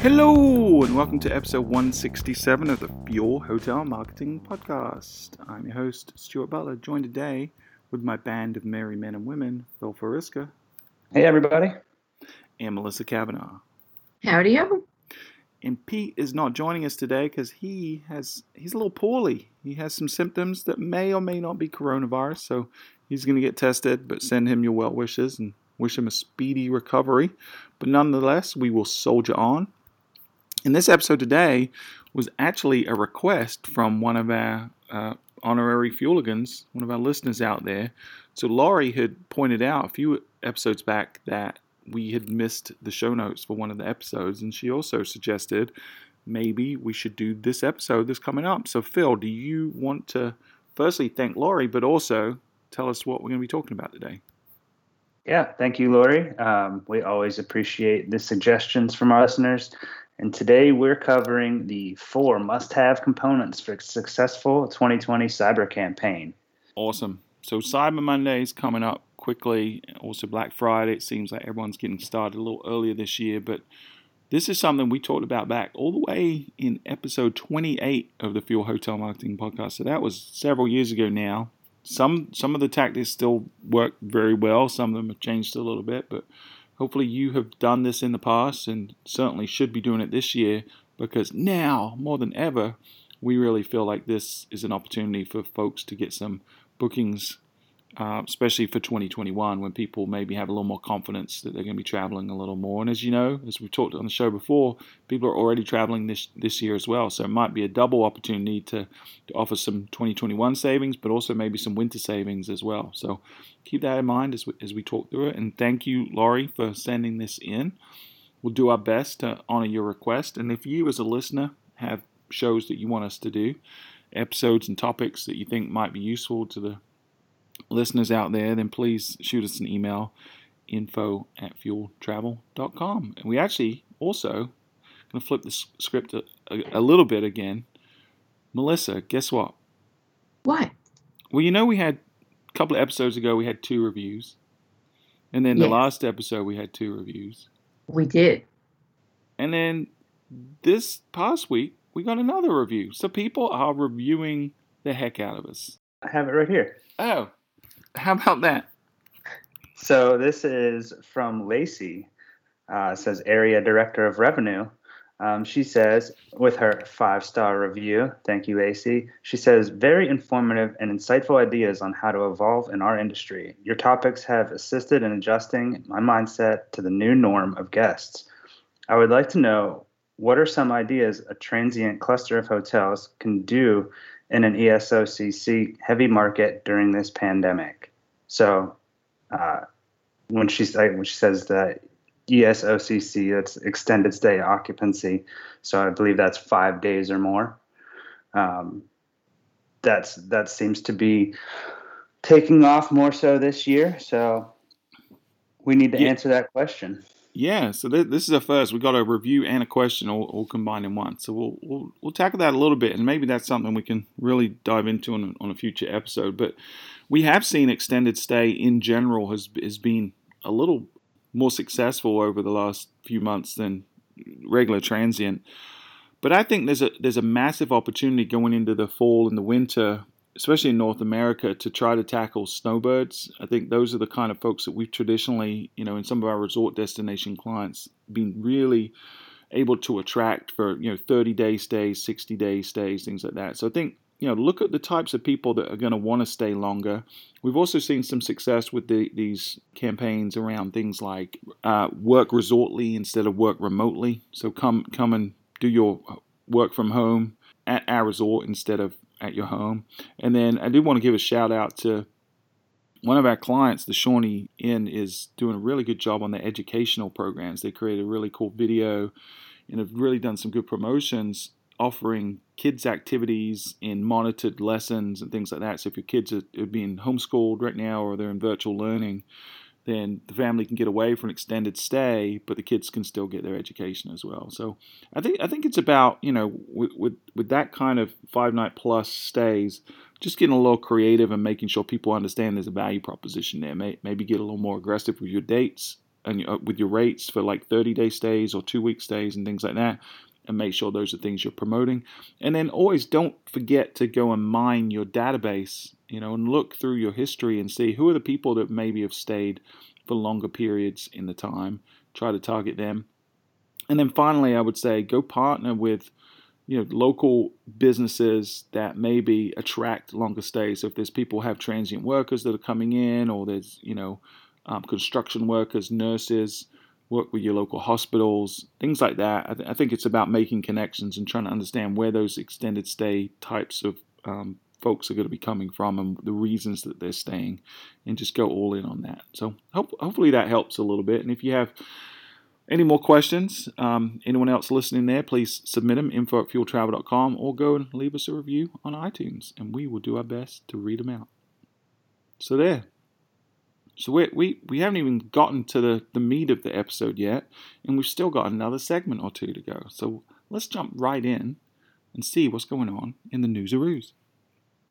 Hello, and welcome to episode 167 of the Fuel Hotel Marketing Podcast. I'm your host, Stuart Butler, joined today with my band of merry men and women, Phil Fariska. Hey, everybody. And Melissa Kavanaugh. Howdy ho. And Pete is not joining us today because he has he's a little poorly. He has some symptoms that may or may not be coronavirus, so he's going to get tested. But send him your well wishes and wish him a speedy recovery. But nonetheless, we will soldier on. And this episode today was actually a request from one of our uh, honorary Fueligans, one of our listeners out there. So Laurie had pointed out a few episodes back that we had missed the show notes for one of the episodes, and she also suggested maybe we should do this episode that's coming up. So, Phil, do you want to firstly thank Laurie, but also tell us what we're going to be talking about today? Yeah, thank you, Laurie. Um, we always appreciate the suggestions from our listeners. And today we're covering the four must have components for a successful 2020 cyber campaign. Awesome. So, Cyber Monday is coming up quickly. Also, Black Friday, it seems like everyone's getting started a little earlier this year, but this is something we talked about back all the way in episode 28 of the Fuel Hotel Marketing Podcast. So that was several years ago now. Some some of the tactics still work very well. Some of them have changed a little bit, but hopefully you have done this in the past and certainly should be doing it this year because now more than ever we really feel like this is an opportunity for folks to get some bookings uh, especially for 2021 when people maybe have a little more confidence that they're going to be traveling a little more. And as you know, as we've talked on the show before, people are already traveling this this year as well. So it might be a double opportunity to, to offer some 2021 savings, but also maybe some winter savings as well. So keep that in mind as we, as we talk through it. And thank you, Laurie, for sending this in. We'll do our best to honor your request. And if you, as a listener, have shows that you want us to do, episodes and topics that you think might be useful to the listeners out there, then please shoot us an email info at fueltravel.com. And we actually also going to flip the script a, a, a, little bit again. Melissa, guess what? What? Well, you know, we had a couple of episodes ago, we had two reviews. And then yes. the last episode, we had two reviews. We did. And then this past week, we got another review. So people are reviewing the heck out of us. I have it right here. Oh, how about that? So this is from Lacey. Uh, says area director of revenue. Um, she says with her five star review, thank you, Lacey. She says very informative and insightful ideas on how to evolve in our industry. Your topics have assisted in adjusting my mindset to the new norm of guests. I would like to know what are some ideas a transient cluster of hotels can do in an ESOCC heavy market during this pandemic. So uh, when she when she says that ESOCC, that's extended stay occupancy. So I believe that's five days or more. Um, that's that seems to be taking off more so this year. So we need to yeah. answer that question. Yeah, so th- this is a first. We got a review and a question all, all, combined in one. So we'll, we'll we'll tackle that a little bit, and maybe that's something we can really dive into on, on a future episode. But we have seen extended stay in general has has been a little more successful over the last few months than regular transient. But I think there's a there's a massive opportunity going into the fall and the winter especially in North America, to try to tackle snowbirds. I think those are the kind of folks that we've traditionally, you know, in some of our resort destination clients, been really able to attract for, you know, 30 day stays, 60 day stays, things like that. So I think, you know, look at the types of people that are going to want to stay longer. We've also seen some success with the, these campaigns around things like uh, work resortly instead of work remotely. So come come and do your work from home at our resort instead of at your home. And then I do want to give a shout out to one of our clients, the Shawnee Inn, is doing a really good job on their educational programs. They created a really cool video and have really done some good promotions offering kids activities in monitored lessons and things like that. So if your kids are, are being homeschooled right now or they're in virtual learning, then the family can get away for an extended stay, but the kids can still get their education as well. So I think I think it's about you know with with, with that kind of five night plus stays, just getting a little creative and making sure people understand there's a value proposition there. Maybe get a little more aggressive with your dates and with your rates for like 30 day stays or two week stays and things like that and make sure those are things you're promoting. And then always don't forget to go and mine your database, you know, and look through your history and see who are the people that maybe have stayed for longer periods in the time. Try to target them. And then finally, I would say go partner with you know local businesses that maybe attract longer stays. So if there's people have transient workers that are coming in, or there's you know um, construction workers, nurses, work with your local hospitals, things like that. I, th- I, think it's about making connections and trying to understand where those extended stay types of um, folks are going to be coming from and the reasons that they're staying, and just go all in on that. So hope, hopefully that helps a little bit. And if you have any more questions, um, anyone else listening there, please submit them info at fueltravel.com or go and leave us a review on iTunes, and we will do our best to read them out. So there. So we, we, we haven't even gotten to the, the meat of the episode yet, and we've still got another segment or two to go. So let's jump right in and see what's going on in the newsaroos.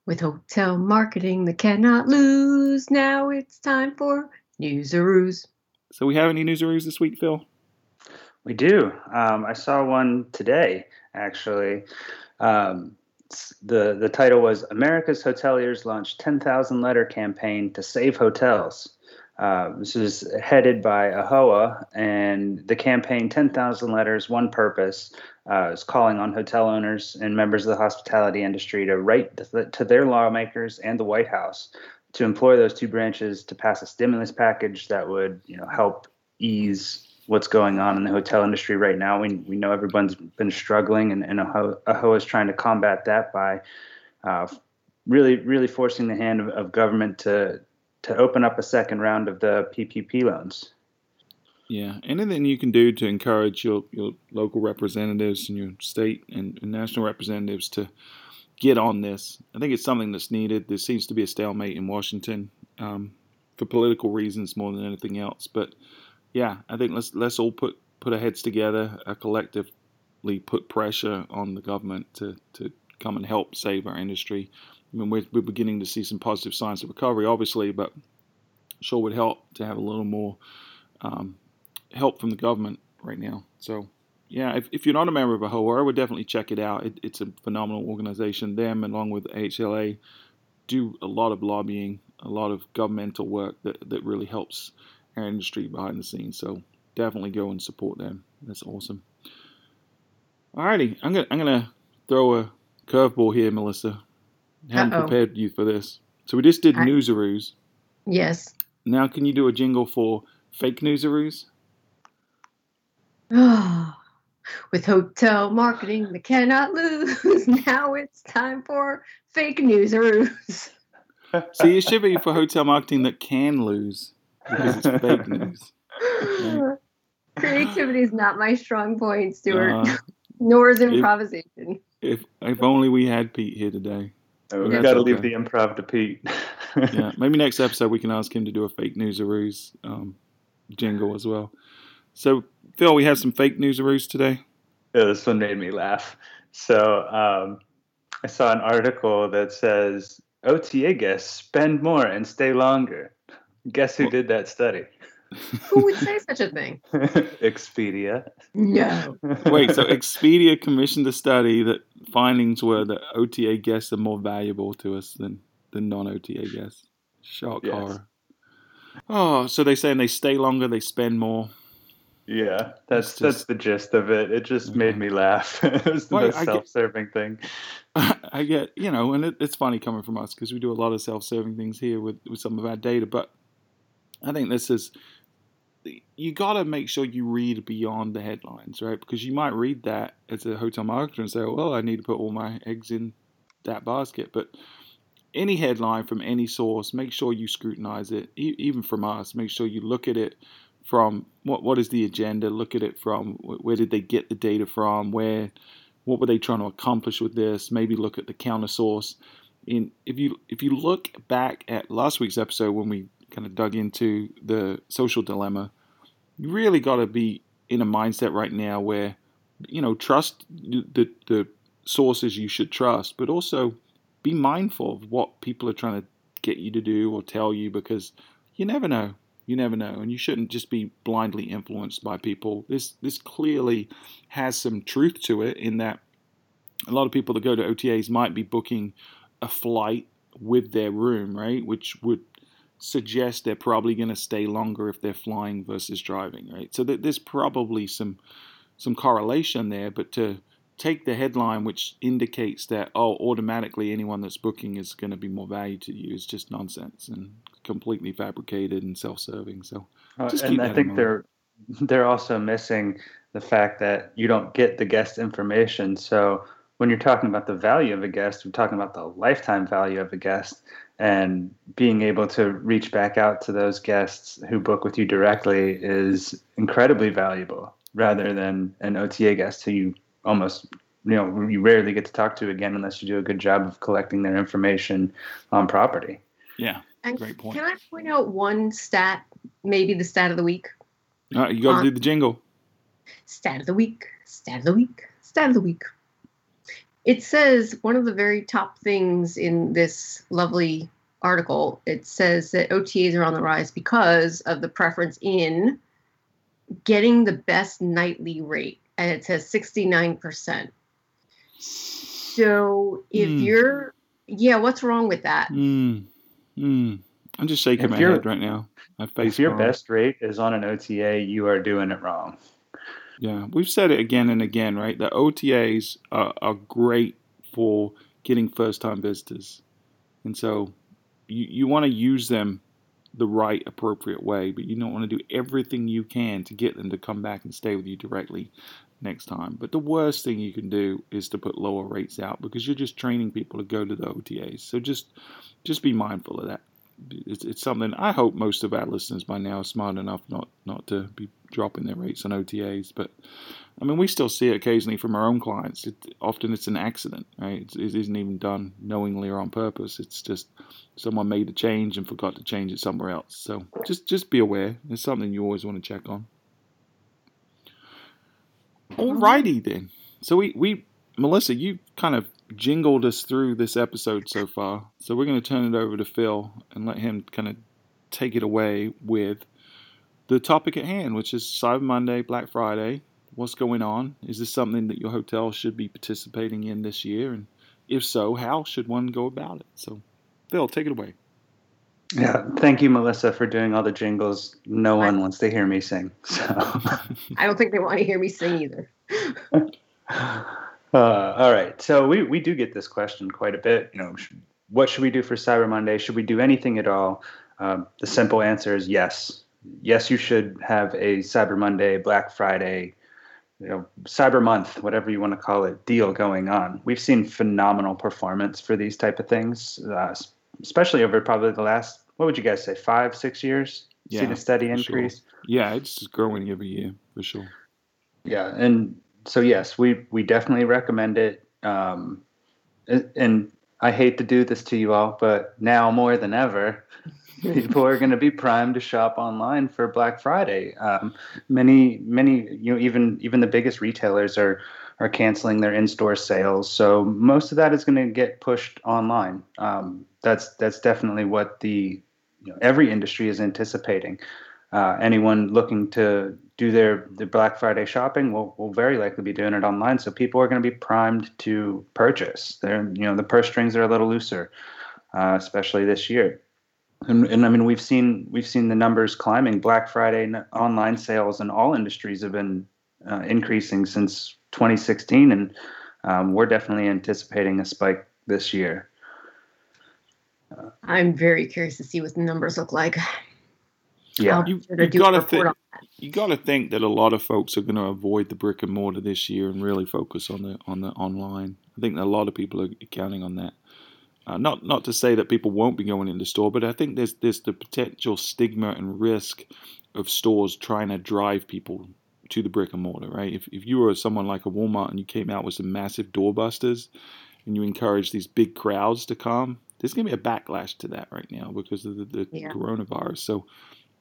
With hotel marketing that cannot lose, now it's time for newsaroos. So we have any newsaroos this week, Phil? We do. Um, I saw one today, actually. Um, the the title was America's Hoteliers Launch 10,000 Letter Campaign to Save Hotels. Uh, this is headed by AAHOA, and the campaign 10,000 Letters, One Purpose, uh, is calling on hotel owners and members of the hospitality industry to write to their lawmakers and the White House to employ those two branches to pass a stimulus package that would you know help ease what's going on in the hotel industry right now. We, we know everyone's been struggling, and, and AAHOA is trying to combat that by uh, really, really forcing the hand of, of government to to open up a second round of the PPP loans. Yeah, anything you can do to encourage your, your local representatives and your state and, and, national representatives to get on this. I think it's something that's needed. There seems to be a stalemate in Washington um, for political reasons more than anything else. But yeah, I think let's let's all put put our heads together, uh, collectively put pressure on the government to to come and help save our industry. I mean, we're, we're beginning to see some positive signs of recovery, obviously, but sure would help to have a little more um, help from the government right now. So, yeah, if, if you're not a member of AAHOA, I would definitely check it out. It, it's a phenomenal organization. Them, along with AHLA, do a lot of lobbying, a lot of governmental work that, that really helps our industry behind the scenes. So, definitely go and support them. That's awesome. Alrighty, I'm gonna I'm gonna throw a curveball here, Melissa. Haven't Uh-oh. prepared you for this. So we just did I... newsaroos. Yes. Now can you do a jingle for fake newsaroos? With hotel marketing that cannot lose, now it's time for fake newsaroos. See, it should be for hotel marketing that can lose because it's fake news. Creativity is not my strong point, Stuart. Uh, Nor is improvisation. If, if if only we had Pete here today. Oh, we've got to okay. leave the improv to Pete. yeah, maybe next episode we can ask him to do a fake newsaroos um, jingle as well. So, Phil, we have some fake newsaroos today. Yeah, this one made me laugh. So, um, I saw an article that says OTA guests spend more and stay longer. Guess who well, did that study? Who would say such a thing? Expedia. No. Wait, so Expedia commissioned a study that findings were that OTA guests are more valuable to us than, than non OTA guests. Shock yes. horror. Oh, so they're saying they stay longer, they spend more. Yeah, that's just, that's the gist of it. It just okay. made me laugh. it was the well, most self-serving get, thing. I get, you know, and it, it's funny coming from us because we do a lot of self-serving things here with, with some of our data. But I think this is you got to make sure you read beyond the headlines, right? Because you might read that as a hotel marketer and say, oh, well, I need to put all my eggs in that basket. But any headline from any source, make sure you scrutinize it, e- even from us. Make sure you look at it from what what is the agenda, look at it from where did they get the data from, where what were they trying to accomplish with this, maybe look at the counter source. And if you if you look back at last week's episode when we kind of dug into the social dilemma, you really got to be in a mindset right now where you know trust the the sources you should trust, but also be mindful of what people are trying to get you to do or tell you because you never know. You never know, and you shouldn't just be blindly influenced by people. This this clearly has some truth to it in that a lot of people that go to OTAs might be booking a flight with their room, right? Which would suggest they're probably going to stay longer if they're flying versus driving, right? So there's probably some some correlation there, but to take the headline which indicates that oh automatically anyone that's booking is going to be more value to you is just nonsense and completely fabricated and self-serving. So uh, and I think they're they're also missing the fact that you don't get the guest information. So when you're talking about the value of a guest, we're talking about the lifetime value of a guest and being able to reach back out to those guests who book with you directly is incredibly valuable rather than an OTA guest who you almost you know you rarely get to talk to again unless you do a good job of collecting their information on property. Yeah, and great point. Can I point out one stat, maybe the stat of the week? All right, you got to um, do the jingle. Stat of the week. Stat of the week. Stat of the week. It says one of the very top things in this lovely article. It says that OTAs are on the rise because of the preference in getting the best nightly rate, and it says 69%. So if mm. you're, yeah, what's wrong with that? Mm. Mm. I'm just shaking if my head right now. My face. If your wrong. best rate is on an OTA, you are doing it wrong. Yeah, we've said it again and again, right? The OTAs are, are great for getting first time visitors. And so you, you want to use them the right, appropriate way, but you don't want to do everything you can to get them to come back and stay with you directly next time. But the worst thing you can do is to put lower rates out because you're just training people to go to the OTAs. So just just be mindful of that it's, it's something I hope most of our listeners by now are smart enough not not to be dropping their rates on OTAs. But I mean, we still see it occasionally from our own clients. It, often it's an accident, right? It, it isn't even done knowingly or on purpose. It's just someone made a change and forgot to change it somewhere else. So just just be aware. It's something you always want to check on. Alrighty then. So we we Melissa, you kind of jingled us through this episode so far. So we're going to turn it over to Phil and let him kind of take it away with the topic at hand, which is Cyber Monday, Black Friday. What's going on? Is this something that your hotel should be participating in this year? And if so, how should one go about it? So, Phil, take it away. Yeah, thank you, Melissa, for doing all the jingles. No one wants to hear me sing. So I don't think they want to hear me sing either. Uh, all right. So we, we do get this question quite a bit. You know, what should we do for Cyber Monday? Should we do anything at all? Um, the simple answer is yes. Yes, you should have a Cyber Monday, Black Friday, you know, Cyber Month, whatever you want to call it, deal going on. We've seen phenomenal performance for these type of things, uh, especially over probably the last, what would you guys say, five, six years? Yeah, seen a steady increase. Sure. Yeah, it's growing every year for sure. Yeah, and so yes, we we definitely recommend it. Um, and I hate to do this to you all, but now more than ever, people are going to be primed to shop online for Black Friday. Um, many, many, you know, even even the biggest retailers are are canceling their in-store sales, so most of that is going to get pushed online. Um, that's that's definitely what the you know, every industry is anticipating. Uh, anyone looking to do their, their Black Friday shopping will, will very likely be doing it online. So people are going to be primed to purchase. They're, you know, the purse strings are a little looser, uh, especially this year. And, and I mean, we've seen we've seen the numbers climbing. Black Friday online sales in all industries have been uh, increasing since 2016, and um, we're definitely anticipating a spike this year. I'm very curious to see what the numbers look like. Yeah, you, you gotta think. You got to think that a lot of folks are going to avoid the brick and mortar this year and really focus on the on the online. I think a lot of people are counting on that. Uh, not not to say that people won't be going into the store, but I think there's there's the potential stigma and risk of stores trying to drive people to the brick and mortar, right? If if you were someone like a Walmart and you came out with some massive doorbusters and you encourage these big crowds to come, there's going to be a backlash to that right now because of the, the yeah. coronavirus. So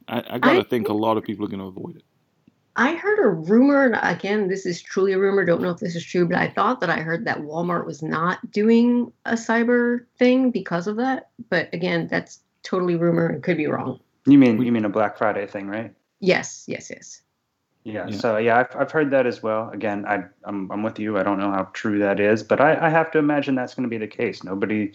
I, I got to think a lot of people are going to avoid it. I heard a rumor, and again, this is truly a rumor. Don't know if this is true, but I thought that I heard that Walmart was not doing a cyber thing because of that. But again, that's totally rumor and could be wrong. You mean you mean a Black Friday thing, right? Yes, yes, yes. Yeah. yeah. So yeah, I've I've heard that as well. Again, I I'm I'm with you. I don't know how true that is, but I I have to imagine that's going to be the case. Nobody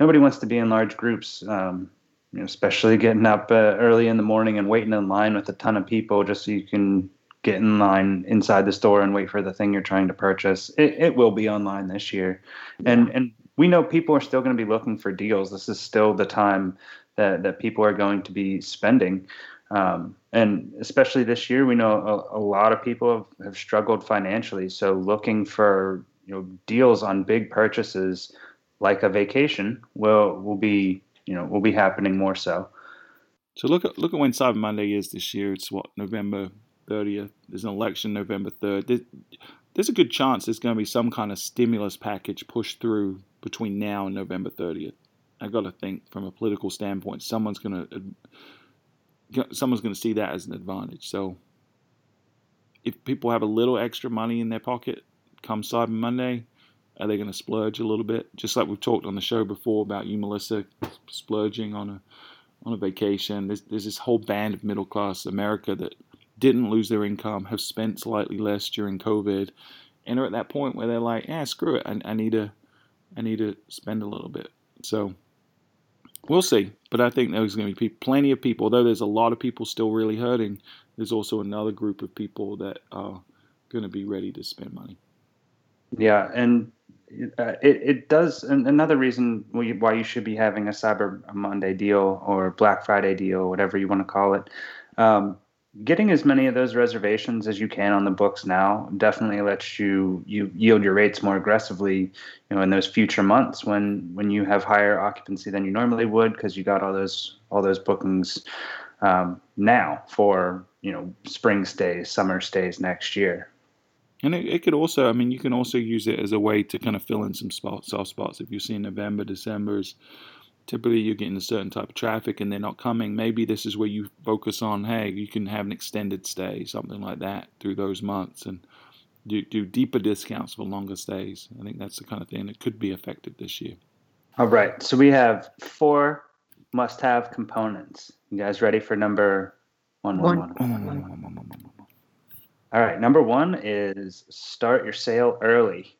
nobody wants to be in large groups. Um, you know, especially getting up uh, early in the morning and waiting in line with a ton of people just so you can get in line inside the store and wait for the thing you're trying to purchase. It, it will be online this year, and and we know people are still going to be looking for deals. This is still the time that that people are going to be spending. Um, and especially this year, we know a, a lot of people have, have struggled financially. So looking for you know deals on big purchases like a vacation will will be you know will be happening more so. So look at look at when Cyber Monday is this year. It's what November 30th. There's an election November 3rd. There's a good chance there's going to be some kind of stimulus package pushed through between now and November 30th. I got to think from a political standpoint, someone's going uh, to someone's going to see that as an advantage. So if people have a little extra money in their pocket come Cyber Monday, are they going to splurge a little bit? Just like we've talked on the show before about you, Melissa, splurging on a on a vacation. There's, there's this whole band of middle class America that didn't lose their income, have spent slightly less during COVID, and are at that point where they're like, "Yeah, screw it, I, I need to, I need to spend a little bit." So we'll see. But I think there's going to be plenty of people. Although there's a lot of people still really hurting, there's also another group of people that are going to be ready to spend money. Yeah, and uh, it, it does. Another reason why you should be having a Cyber Monday deal or Black Friday deal, whatever you want to call it. Um, getting as many of those reservations as you can on the books now definitely lets you you yield your rates more aggressively you know in those future months when when you have higher occupancy than you normally would because you got all those all those bookings um, now for you know spring stays summer stays next year and it, it, could also i mean you can also use it as a way to kind of fill in some spot, soft spots if you see november december's typically you're getting a certain type of traffic and they're not coming. Maybe this is where you focus on, hey, you can have an extended stay, something like that, through those months and do, do deeper discounts for longer stays. I think that's the kind of thing that could be effective this year. All right. So we have four must have components. You guys ready for number one? One. one. one. All right. Number one is start your sale early.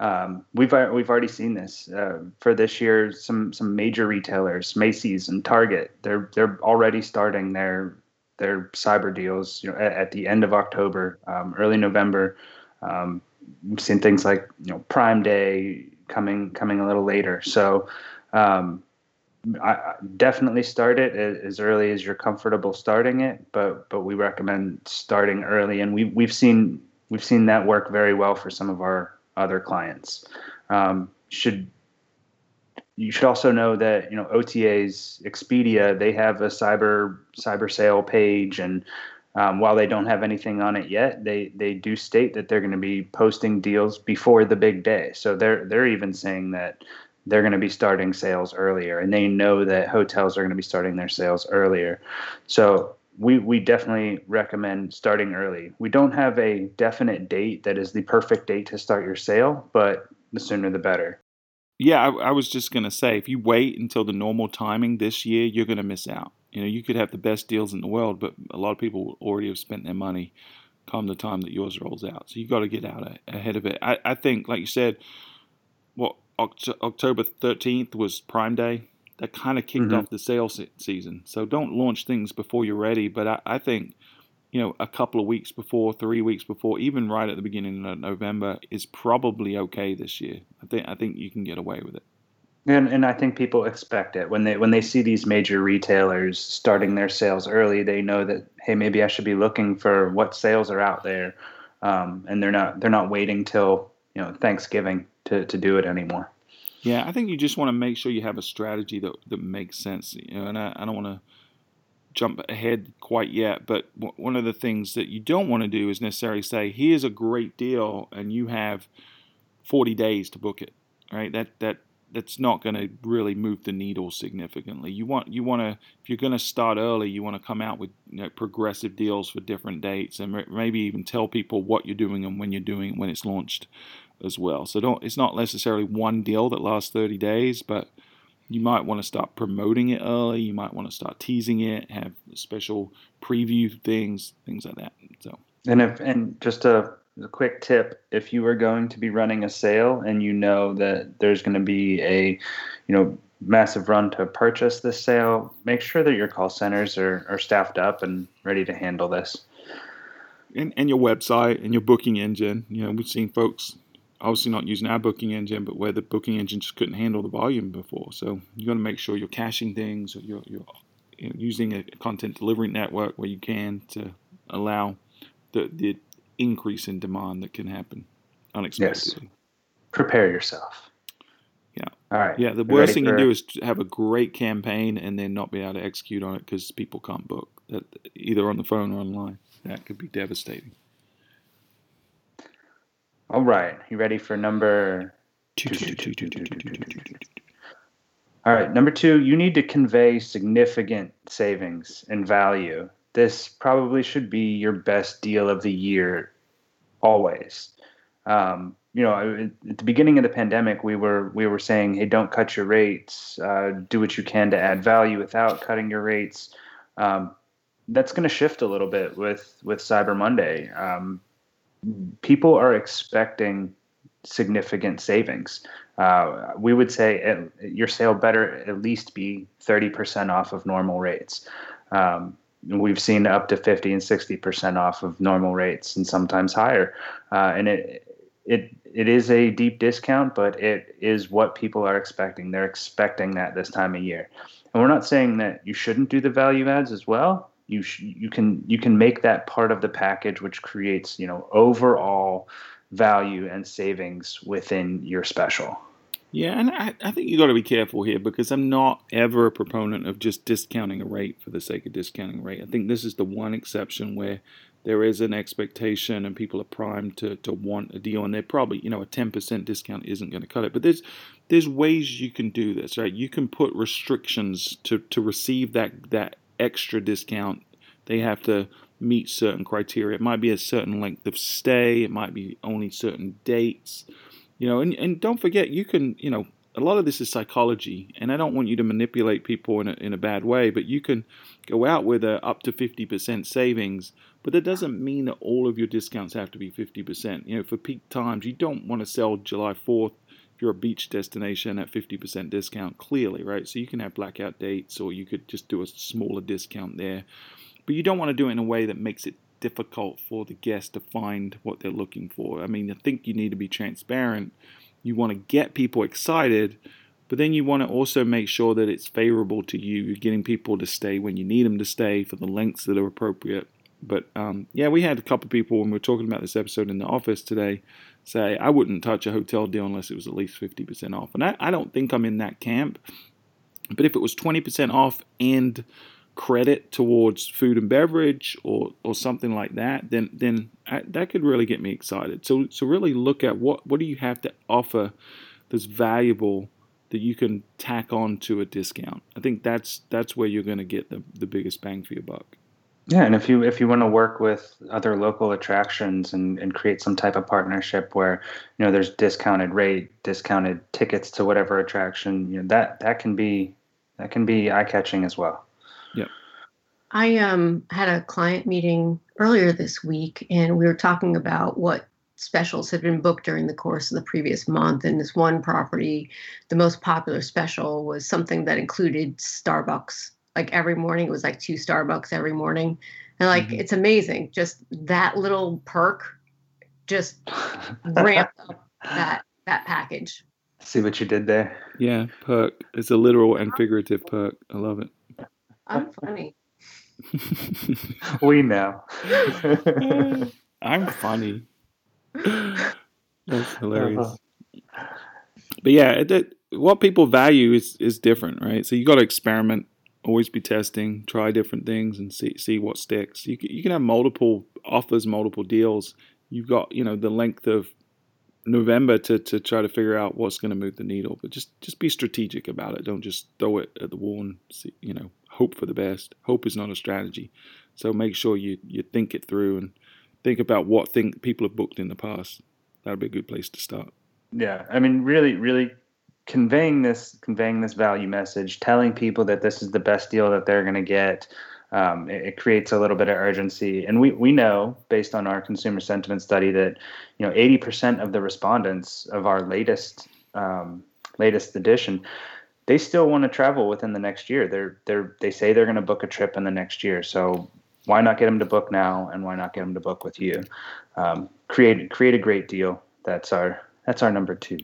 Um, we've we've already seen this uh, for this year. Some some major retailers, Macy's and Target, they're they're already starting their their cyber deals. You know, at, at the end of October, um, early November. Um, we've seen things like you know Prime Day coming coming a little later. So um, I, definitely start it as early as you're comfortable starting it, but but we recommend starting early, and we we've seen we've seen that work very well for some of our other clients. Um, should you should also know that you know OTA's Expedia they have a cyber cyber sale page and um, while they don't have anything on it yet, they they do state that they're going to be posting deals before the big day. So they're they're even saying that they're going to be starting sales earlier, and they know that hotels are going to be starting their sales earlier. So we we definitely recommend starting early. We don't have a definite date that is the perfect date to start your sale, but the sooner the better. Yeah, I, I was just gonna say, if you wait until the normal timing this year, you're gonna miss out. You know, you could have the best deals in the world, but a lot of people already have spent their money come the time that yours rolls out. So you've got to get out ahead of it. I, I think, like you said, what October 13th was Prime Day that kind of kicked mm-hmm. off the sales season. So don't launch things before you're ready. But I, I, think, you know, a couple of weeks before, three weeks before, even right at the beginning of November is probably okay this year. I think I think you can get away with it. And, and I think people expect it when they when they see these major retailers starting their sales early. They know that hey, maybe I should be looking for what sales are out there, um, and they're not they're not waiting till you know Thanksgiving to to do it anymore. Yeah, I think you just want to make sure you have a strategy that, that makes sense. You know, and I, I don't want to jump ahead quite yet, but w- one of the things that you don't want to do is necessarily say, "Here's a great deal," and you have 40 days to book it. Right? That that that's not going to really move the needle significantly. You want you want to if you're going to start early, you want to come out with you know, progressive deals for different dates, and maybe even tell people what you're doing and when you're doing it when it's launched as well. So don't it's not necessarily one deal that lasts 30 days, but you might want to start promoting it early. You might want to start teasing it, have special preview things, things like that. So and if and just a, a quick tip: if you are going to be running a sale and you know that there's going to be a, you know, massive run to purchase this sale, make sure that your call centers are, are staffed up and ready to handle this. And, and your website and your booking engine. You know, we've seen folks obviously not using our booking engine, but where the booking engine just couldn't handle the volume before. So you got to make sure you're caching things, or you're, you're using a content delivery network where you can to allow the the increase in demand that can happen unexpectedly. Yes. Prepare yourself. Yeah. All right. Yeah. The worst thing you do is have a great campaign and then not be able to execute on it because people can't book that either on the phone or online. That could be devastating. All right. You ready for number two? All right. Number two, you need to convey significant savings and value. This probably should be your best deal of the year, always. Um, you know, at the beginning of the pandemic, we were we were saying, "Hey, don't cut your rates. Uh, do what you can to add value without cutting your rates." Um, that's going to shift a little bit with with Cyber Monday. Um, people are expecting significant savings. Uh, we would say your sale better at least be 30% off of normal rates. Um, we've seen up to 50 and 60% off of normal rates and sometimes higher. Uh, and it, it, it is a deep discount, but it is what people are expecting. They're expecting that this time of year. And we're not saying that you shouldn't do the value adds as well you sh- you can you can make that part of the package which creates you know overall value and savings within your special. Yeah and i, I think you got to be careful here because i'm not ever a proponent of just discounting a rate for the sake of discounting rate. I think this is the one exception where there is an expectation and people are primed to, to want a deal and they're probably you know a 10% discount isn't going to cut it. But there's there's ways you can do this right? You can put restrictions to to receive that that extra discount. They have to meet certain criteria. It might be a certain length of stay, it might be only certain dates. You know, and, and don't forget, you can, you know, a lot of this is psychology, and I don't want you to manipulate people in a, in a bad way, but you can go out with a up to 50% savings, but that doesn't mean that all of your discounts have to be 50%. You know, for peak times, you don't want to sell July 4th if you're a beach destination at 50% discount, clearly, right? So you can have blackout dates or you could just do a smaller discount there. But you don't want to do it in a way that makes it difficult for the guest to find what they're looking for. I mean, I think you need to be transparent. You want to get people excited, but then you want to also make sure that it's favorable to you. You're getting people to stay when you need them to stay for the lengths that are appropriate. But um, yeah, we had a couple people when we were talking about this episode in the office today say I wouldn't touch a hotel deal unless it was at least 50% off. And I, I don't think I'm in that camp. But if it was 20% off and credit towards food and beverage or, or something like that, then then I, that could really get me excited. So so really look at what what do you have to offer that's valuable that you can tack on to a discount. I think that's that's where you're going to get the, the biggest bang for your buck. Yeah, and if you if you want to work with other local attractions and, and create some type of partnership where you know there's discounted rate, discounted tickets to whatever attraction, you know that that can be that can be eye catching as well. Yeah. I um had a client meeting earlier this week, and we were talking about what specials had been booked during the course of the previous month. And this one property, the most popular special was something that included Starbucks like every morning. It was like two Starbucks every morning. And like mm-hmm. it's amazing. Just that little perk just ramped up that that package. See what you did there? Yeah, perk. It's a literal and figurative perk. I love it. I'm funny. we know. I'm funny. That's hilarious. Uh-huh. But yeah, it, what people value is is different, right? So you got to experiment always be testing, try different things, and see see what sticks. You can, you can have multiple offers, multiple deals. You've got you know the length of November to, to try to figure out what's going to move the needle. But just just be strategic about it. Don't just throw it at the wall and see, you know hope for the best. Hope is not a strategy. So make sure you you think it through and think about what think people have booked in the past. That would be a good place to start. Yeah, I mean, really, really conveying this conveying this value message, telling people that this is the best deal that they're going to get. Um, it, it, creates a little bit of urgency, and we we know based on our consumer sentiment study that you know 80% of the respondents of our latest um, latest edition they still want to travel within the next year. They're they're they say they're going to book a trip in the next year. So why not get them to book now, and why not get them to book with you? Um, create create a great deal. That's our that's our number two.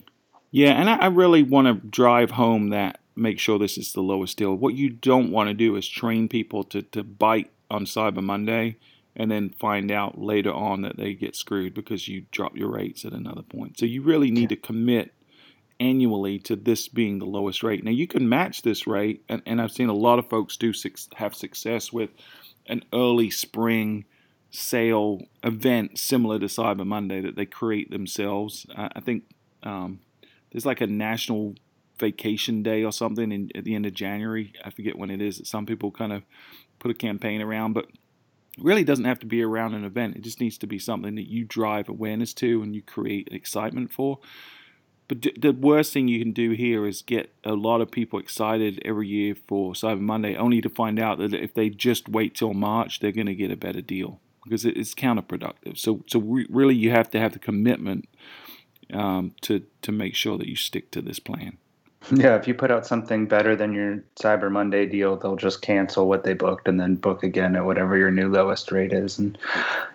Yeah, and I, I really want to drive home that make sure this is the lowest deal. What you don't want to do is train people to, to bite on Cyber Monday and then find out later on that they get screwed because you drop your rates at another point. So you really need to commit annually to this being the lowest rate. Now you can match this rate, and, and I've seen a lot of folks do have success with an early spring sale event similar to Cyber Monday that they create themselves. I think um, there's like a national vacation day or something in, at the end of January. I forget when it is that some people kind of put a campaign around, but really doesn't have to be around an event. It just needs to be something that you drive awareness to and you create excitement for. But the worst thing you can do here is get a lot of people excited every year for Cyber Monday, only to find out that if they just wait till March, they're going to get a better deal because it's counterproductive. So, so really, you have to have the commitment um, to to make sure that you stick to this plan. Yeah, if you put out something better than your Cyber Monday deal, they'll just cancel what they booked and then book again at whatever your new lowest rate is, and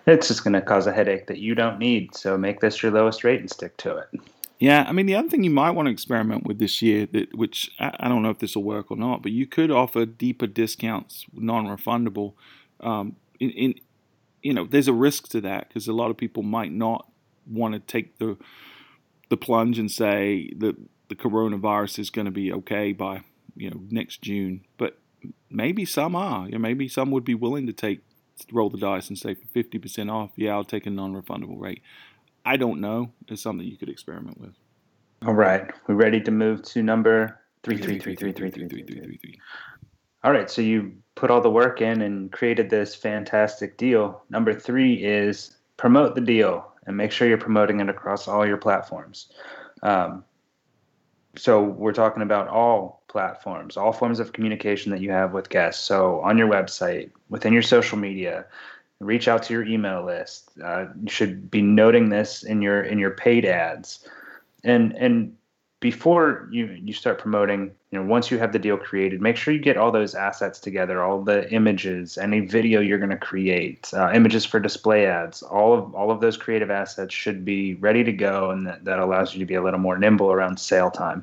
it's just going to cause a headache that you don't need. So make this your lowest rate and stick to it. Yeah, I mean the other thing you might want to experiment with this year, that which I don't know if this will work or not, but you could offer deeper discounts, non-refundable. Um, in, in you know, there's a risk to that because a lot of people might not want to take the the plunge and say that the coronavirus is going to be okay by you know next June, but maybe some are. You know, maybe some would be willing to take roll the dice and say for fifty percent off, yeah, I'll take a non-refundable rate. I don't know is something you could experiment with. All right, we ready to move to number three, three, three, three, three, three, three, three, three, three. All right, so you put all the work in and created this fantastic deal. Number three is promote the deal and make sure you're promoting it across all your platforms. Um, so we're talking about all platforms, all forms of communication that you have with guests. So on your website, within your social media, reach out to your email list. Uh, you should be noting this in your in your paid ads, and and before you you start promoting, you know, once you have the deal created, make sure you get all those assets together, all the images, any video you're going to create, uh, images for display ads, all of all of those creative assets should be ready to go, and that, that allows you to be a little more nimble around sale time.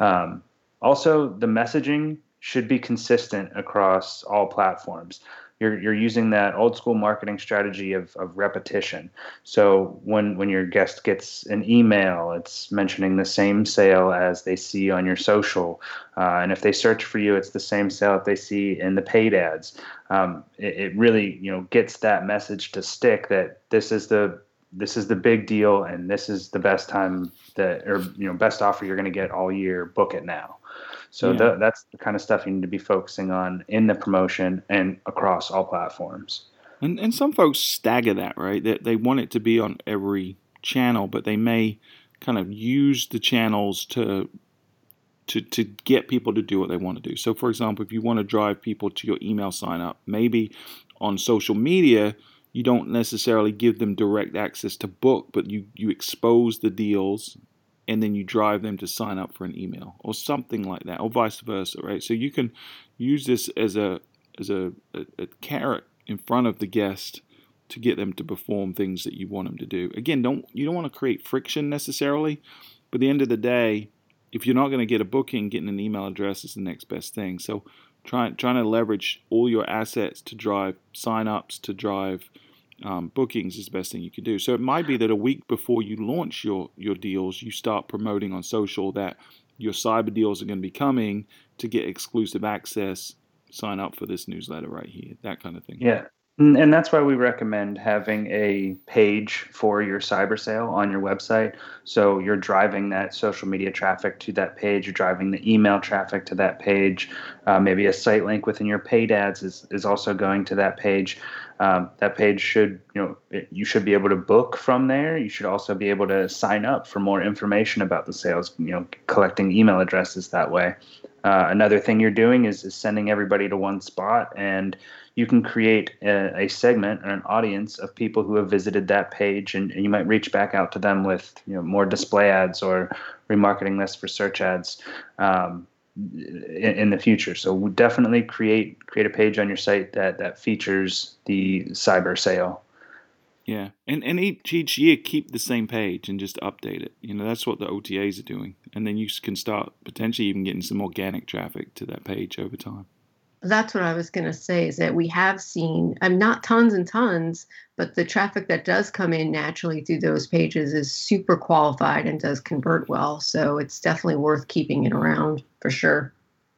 Um, also, the messaging should be consistent across all platforms you're you're using that old school marketing strategy of, of repetition. So when when your guest gets an email, it's mentioning the same sale as they see on your social, uh, and if they search for you, it's the same sale that they see in the paid ads. Um, it, it really you know gets that message to stick that this is the this is the big deal and this is the best time that or you know best offer you're going to get all year book it now so yeah. th- that's the kind of stuff you need to be focusing on in the promotion and across all platforms. And and some folks stagger that, right? That they, they want it to be on every channel, but they may kind of use the channels to to to get people to do what they want to do. So for example, if you want to drive people to your email sign up, maybe on social media you don't necessarily give them direct access to book, but you you expose the deals and then you drive them to sign up for an email or something like that or vice versa right? So you can use this as a as a, a, a carrot in front of the guest to get them to perform things that you want them to do. Again don't you don't want to create friction necessarily but at the end of the day if you're not going to get a booking getting an email address is the next best thing. So trying trying to leverage all your assets to drive sign-ups to drive um, bookings is the best thing you can do. So it might be that a week before you launch your your deals, you start promoting on social that your cyber deals are going to be coming to get exclusive access. Sign up for this newsletter right here, that kind of thing. Yeah, And that's why we recommend having a page for your cyber sale on your website. So you're driving that social media traffic to that page, you're driving the email traffic to that page. Uh, maybe a site link within your paid ads is, is also going to that page. Um, that page should, you know, it, you should be able to book from there. You should also be able to sign up for more information about the sales, you know, collecting email addresses that way. Uh, another thing you're doing is, is sending everybody to one spot and you can create a, a, segment or an audience of people who have visited that page and, and, you might reach back out to them with you know more display ads or remarketing lists for search ads um, in, in, the future. So definitely create create a page on your site that that features the cyber sale. Yeah and and each, each year keep the same page and just update it. You know that's what the otas are doing. And then you can start potentially even getting some organic traffic to that page over time that's what I was going to say is that we have seen, I'm not tons and tons, but the traffic that does come in naturally through those pages is super qualified and does convert well. So it's definitely worth keeping it around for sure.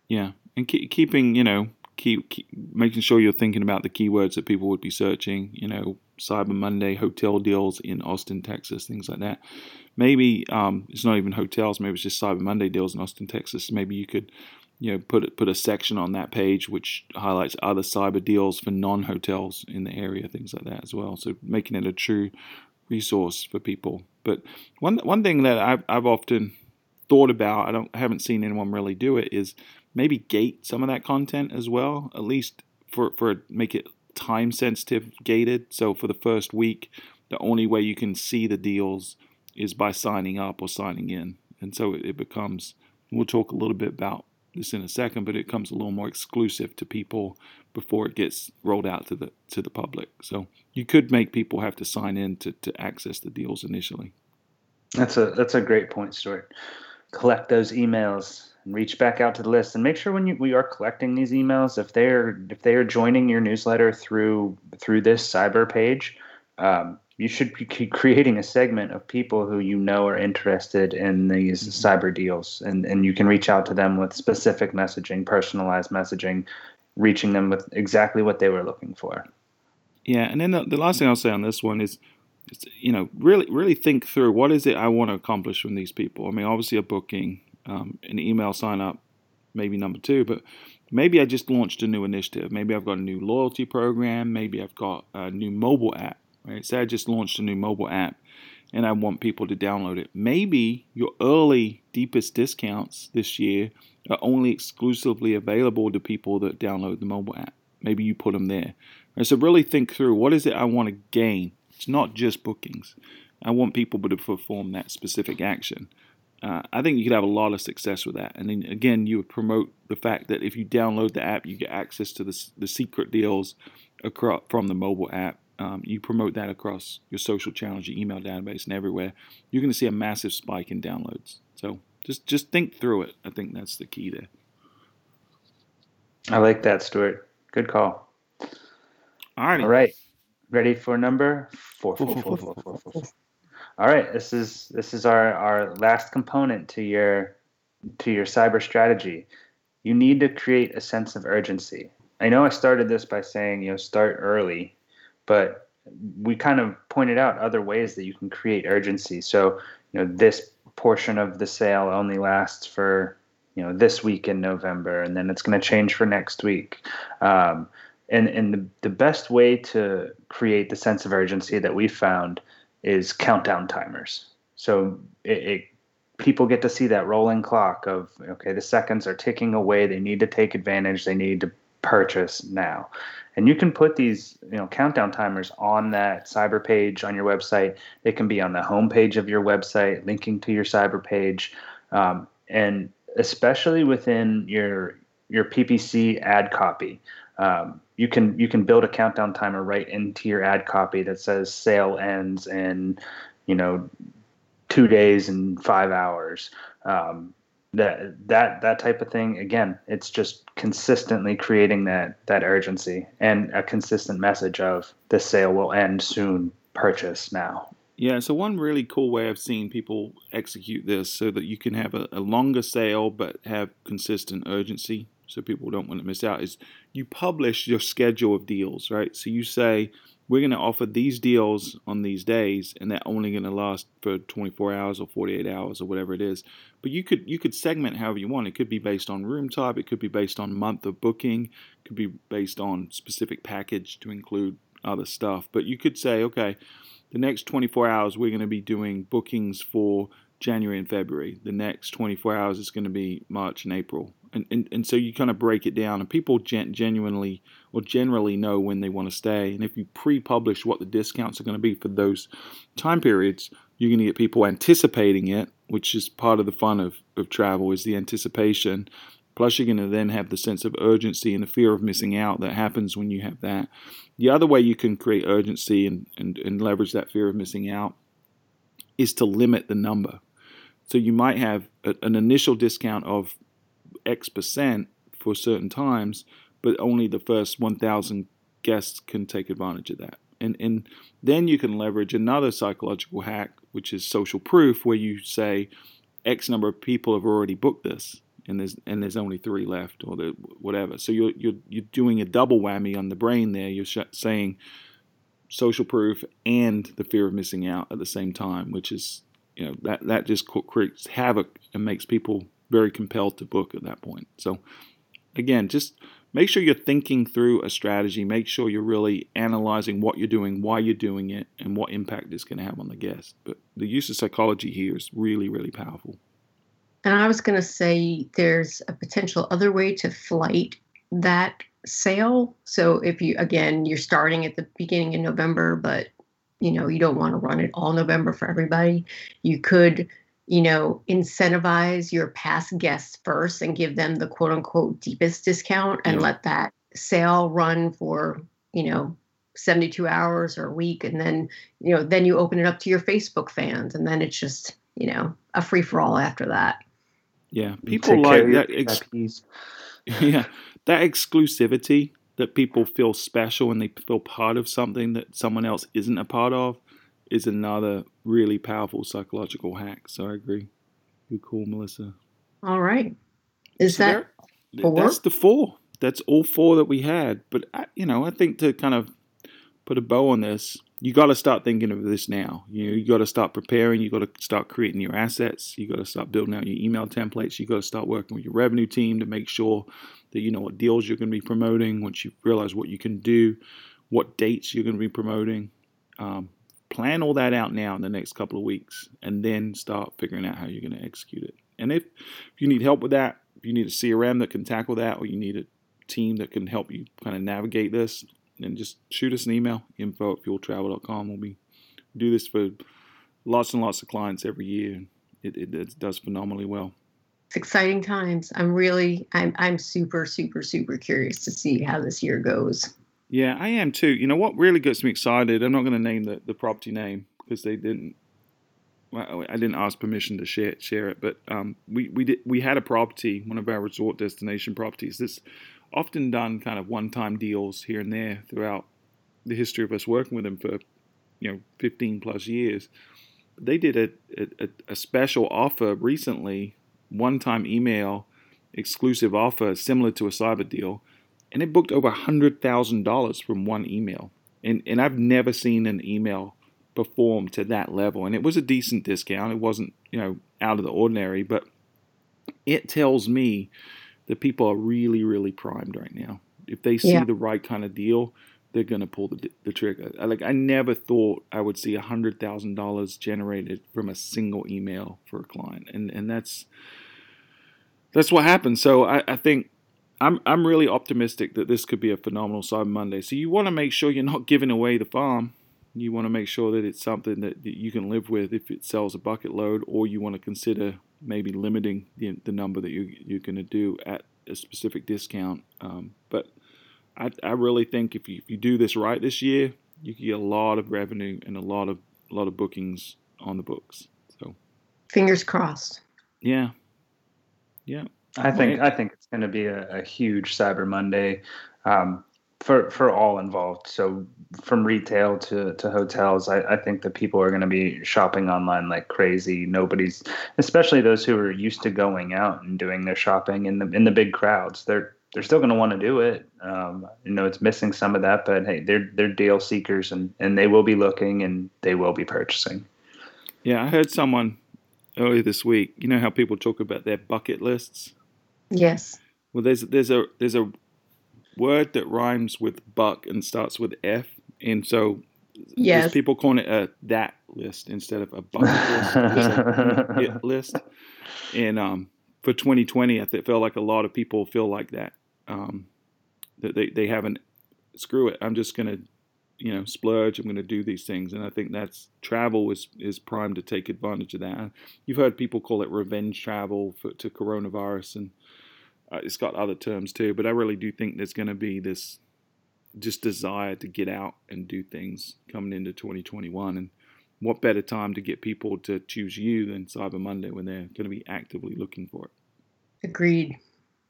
Yeah. And keep, keeping, you know, keep, keep making sure you're thinking about the keywords that people would be searching, you know, Cyber Monday, hotel deals in Austin, Texas, things like that. Maybe um, it's not even hotels, maybe it's just Cyber Monday deals in Austin, Texas. Maybe you could you know put put a section on that page which highlights other cyber deals for non-hotels in the area things like that as well. So making it a true resource for people. But one one thing that I've, I've often thought about I don't I haven't seen anyone really do it is maybe gate some of that content as well at least for for make it time sensitive gated. So for the first week the only way you can see the deals is by signing up or signing in. And so it, it becomes we'll talk a little bit about this in a second, but it comes a little more exclusive to people before it gets rolled out to the to the public. So you could make people have to sign in to, to access the deals initially. That's a that's a great point, Stuart. Collect those emails and reach back out to the list and make sure when you, we are collecting these emails, if they're if they are joining your newsletter through through this cyber page, um, you should be creating a segment of people who you know are interested in these mm-hmm. cyber deals. And, and you can reach out to them with specific messaging personalized messaging reaching them with exactly what they were looking for. Yeah and then the, the last thing i'll say on this one is, is you know really really think through what is it i want to accomplish from these people. I mean obviously a booking um, an email sign up maybe number two but maybe i just launched a new initiative. Maybe i've got a new loyalty program. Maybe i've got a new mobile app Right? Say I just launched a new mobile app and I want people to download it. Maybe your early deepest discounts this year are only exclusively available to people that download the mobile app. Maybe you put them there. Right? So really think through what is it I want to gain. It's not just bookings. I want people to perform that specific action. Uh, I think you could have a lot of success with that. And then again, you would promote the fact that if you download the app, you get access to the, the secret deals across, from the mobile app um, you promote that across your social channels, your email database, and everywhere, you're going to see a massive spike in downloads. So just just think through it. I think that's the key there. I like that, Stuart. Good call. All right. All right. Ready for number four, four, four, four, four, four. All right. This is this is our our last component to your to your cyber strategy. You need to create a sense of urgency. I know I started this by saying you know start early but we kind of pointed out other ways that you can create urgency. So, you know, this portion of the sale only lasts for, you know, this week in November, and then it's going to change for next week. Um, and and the, the best way to create the sense of urgency that we found is countdown timers. So it, it people get to see that rolling clock of okay, the seconds are ticking away. They need to take advantage. They need to purchase now. And you can put these you know countdown timers on that cyber page on your website. It can be on the homepage of your website linking to your cyber page. Um, and especially within your your ppc ad copy um, you can you can build a countdown timer right into your ad copy that says sale ends in you know two days and five hours. Um, that that that type of thing again it's just consistently creating that that urgency and a consistent message of the sale will end soon purchase now yeah so one really cool way i've seen people execute this so that you can have a, a longer sale but have consistent urgency so people don't want to miss out, is you publish your schedule of deals, right? So you say, we're going to offer these deals on these days and they're only going to last for 24 hours or 48 hours or whatever it is. But you could you could segment however you want. It could be based on room type. It could be based on month of booking. It could be based on specific package to include other stuff. But you could say okay the next 24 hours we're going to be doing bookings for January and February. The next 24 hours is going to be March and April. And, and, and so you kind of break it down, and people gen- genuinely or generally know when they want to stay. And if you pre publish what the discounts are going to be for those time periods, you're going to get people anticipating it, which is part of the fun of, of travel, is the anticipation. Plus, you're going to then have the sense of urgency and the fear of missing out that happens when you have that. The other way you can create urgency and, and, and leverage that fear of missing out is to limit the number. So you might have a, an initial discount of X percent for certain times, but only the first 1,000 guests can take advantage of that. And, and then you can leverage another psychological hack, which is social proof, where you say X number of people have already booked this, and there's and there's only three left, or the, whatever. So you're you're you're doing a double whammy on the brain there. You're sh- saying social proof and the fear of missing out at the same time, which is you know that that just creates havoc and makes people very compelled to book at that point. So again, just make sure you're thinking through a strategy. Make sure you're really analyzing what you're doing, why you're doing it, and what impact it's going to have on the guest. But the use of psychology here is really, really powerful. And I was going to say there's a potential other way to flight that sale. So if you again you're starting at the beginning of November, but you know you don't want to run it all november for everybody. You could you know incentivize your past guests first and give them the quote unquote deepest discount and yeah. let that sale run for you know 72 hours or a week. And then you know then you open it up to your facebook fans and then it's just you know a free for all after that. Yeah. People like that ex- yeah. That exclusivity that people feel special and they feel part of something that someone else isn't a part of is another really powerful psychological hack. So I agree. You're cool, Melissa. All right. Is so that there, four? That's the four. That's all four that we had. But, I, you know, I think to kind of put a bow on this, you got to start thinking of this now. You know, you got to start preparing. You got to start creating your assets. You got to start building out your email templates. You got to start working with your revenue team to make sure that you know what deals you're going to be promoting, once you realize what you can do, what dates you're going to be promoting. Um, plan all that out now in the next couple of weeks, and then start figuring out how you're going to execute it. And if, if you need help with that, if you need a CRM that can tackle that, or you need a team that can help you kind of navigate this, then just shoot us an email, info at fueltravel.com. We'll be do this for lots and lots of clients every year. It, it, it does phenomenally well it's exciting times. I'm really, I'm, I'm super, super, super curious to see how this year goes. Yeah, I am too. You know what really gets me excited? I'm not going to name the, the property name because they didn't. Well, I didn't ask permission to share share it, but um, we we did we had a property, one of our resort destination properties. This often done kind of one time deals here and there throughout the history of us working with them for you know 15 plus years. They did a, a, a special offer recently one time email exclusive offer similar to a cyber deal, and it booked over $100,000 from one email. And, and I've never seen an email perform to that level. And it was a decent discount. It wasn't, you know, out of the ordinary, but it tells me that people are really, really primed right now. If they see yeah. the right kind of deal, they're going to pull the, the trigger. Like I never thought I would see a hundred thousand dollars generated from a single email for a client, and and that's that's what happened. So I, I think I'm I'm really optimistic that this could be a phenomenal Cyber Monday. So you want to make sure you're not giving away the farm. You want to make sure that it's something that, that you can live with if it sells a bucket load, or you want to consider maybe limiting the, the number that you, you're going to do at a specific discount. Um, but I, I really think if you, if you do this right this year, you can get a lot of revenue and a lot of a lot of bookings on the books. So fingers crossed. Yeah, yeah. I think I think it's going to be a, a, huge Cyber Monday um, for for all involved. So from retail to, to hotels, I, I think that people are going to be shopping online like crazy. Nobody's, especially those who are used to going out and doing their shopping in the in the big crowds. They're they're still going to want to do it. Um, you know, it's missing some of that, but hey, they're they're deal seekers and and they will be looking and they will be purchasing. Yeah, I heard someone earlier this week. You know how people talk about their bucket lists. Yes. Well, there's there's a there's a word that rhymes with buck and starts with F, and so Yes. there's people calling it a that list instead of a bucket list. List. And um, for 2020, I th- feel like a lot of people feel like that. Um, that they, they haven't screw it. I'm just gonna, you know, splurge. I'm gonna do these things, and I think that's travel is is primed to take advantage of that. You've heard people call it revenge travel for, to coronavirus, and uh, it's got other terms too. But I really do think there's going to be this just desire to get out and do things coming into 2021, and what better time to get people to choose you than Cyber Monday when they're going to be actively looking for it. Agreed.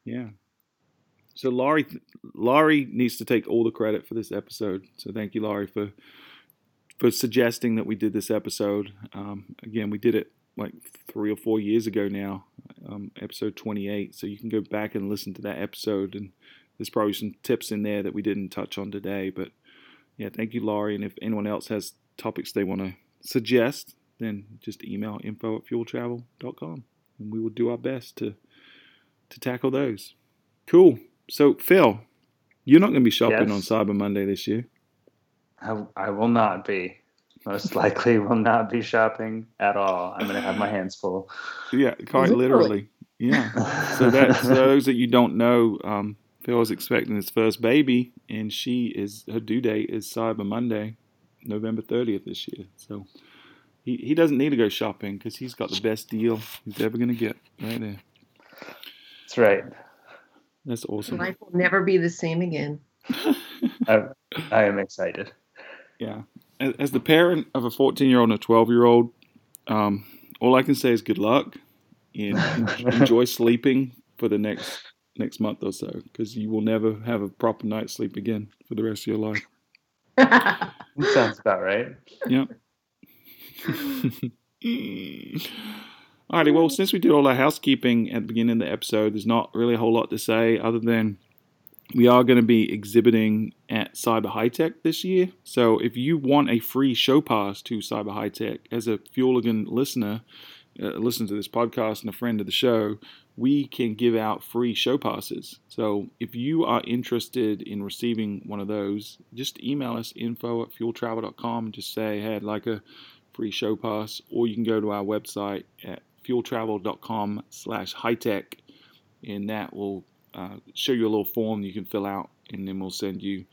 Yeah. So Laurie, Laurie needs to take all the credit for this episode. So thank you, Laurie, for for suggesting that we did this episode. Um, again, we did it like three or four years ago now, um, episode 28. So you can go back and listen to that episode, and there's probably some tips in there that we didn't touch on today. But yeah, thank you, Laurie. And if anyone else has topics they want to suggest, then just email info at fueltravel.com, and we will do our best to to tackle those. Cool. So, Phil, you're not going to be shopping Yes. on Cyber Monday this year. I, I will not be. Most likely will not be shopping at all. I'm going to have my hands full. Yeah, quite literally. Literally. Yeah. So that so those that you don't know, um, Phil is expecting his first baby, and she is her due date is Cyber Monday, November 30th this year. So he, he doesn't need to go shopping because he's got the best deal he's ever going to get right there. That's right. That's awesome. Life will never be the same again. I, I am excited. Yeah. As, the parent of a 14 year old and a 12 year old, um, all I can say is good luck and enjoy sleeping for the next next month or so because you will never have a proper night's sleep again for the rest of your life. Sounds about right. Yep. Alrighty, well, since we did all our housekeeping at the beginning of the episode, there's not really a whole lot to say other than we are going to be exhibiting at Cyber HITEC this year. So if you want a free show pass to Cyber HITEC as a Fueligan listener, uh, listen to this podcast and a friend of the show, we can give out free show passes. So if you are interested in receiving one of those, just email us info at fueltravel.com and just say, hey, I'd like a free show pass, or you can go to our website at fueltravel.com slash high tech, and that will uh, show you a little form you can fill out, and then we'll send you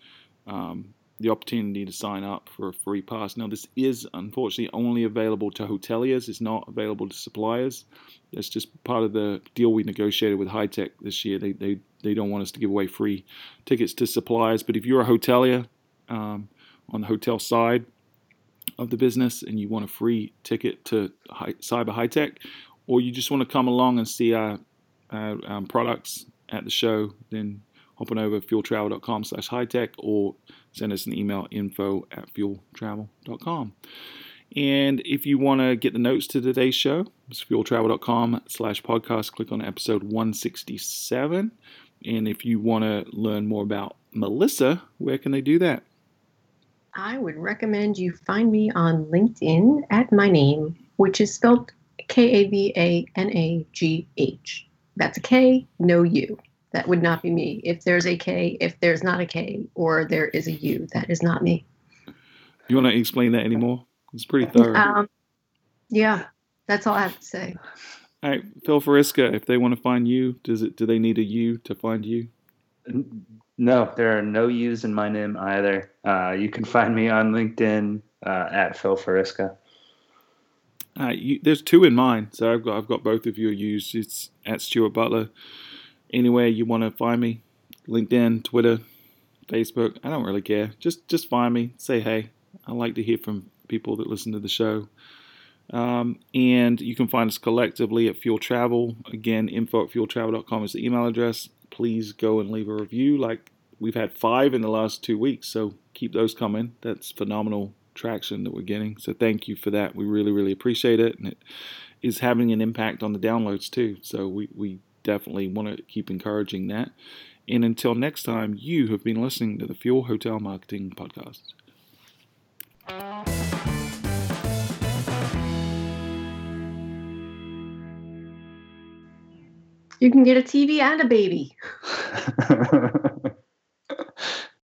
um, the opportunity to sign up for a free pass. Now, this is unfortunately only available to hoteliers, it's not available to suppliers. That's just part of the deal we negotiated with HITEC this year. They, they, they don't want us to give away free tickets to suppliers, but if you're a hotelier um, on the hotel side, of the business and you want a free ticket to high, Cyber HITEC, or you just want to come along and see our, our um, products at the show, then hop on over fueltravel.com slash high tech or send us an email info at fueltravel.com. And if you want to get the notes to today's show, it's fueltravel.com slash podcast. Click on episode 167. And if you want to learn more about Melissa, where can they do that? I would recommend you find me on LinkedIn at my name, which is spelled K A V A N A G H. That's a K, no U. That would not be me. If there's a K, if there's not a K, or there is a U, that is not me. You want to explain that anymore? It's pretty thorough. Um, yeah, that's all I have to say. All right, Phil Fariska, if they want to find you, does it? Do they need a U to find you? No, there are no U's in my name either. Uh, you can find me on LinkedIn uh, at Phil Fariska. Uh, you, there's two in mine, so I've got I've got both of your used. It's at Stuart Butler. Anywhere you want to find me, LinkedIn, Twitter, Facebook. I don't really care. Just just find me. Say hey. I like to hear from people that listen to the show. Um, and you can find us collectively at Fuel Travel. Again, info at fueltravel.com is the email address. Please go and leave a review. Like we've had five in the last two weeks, so keep those coming. That's phenomenal traction that we're getting. So thank you for that. We really, really appreciate it. And it is having an impact on the downloads too. So we, we definitely want to keep encouraging that. And until next time, you have been listening to the Fuel Hotel Marketing Podcast. You can get a TV and a baby.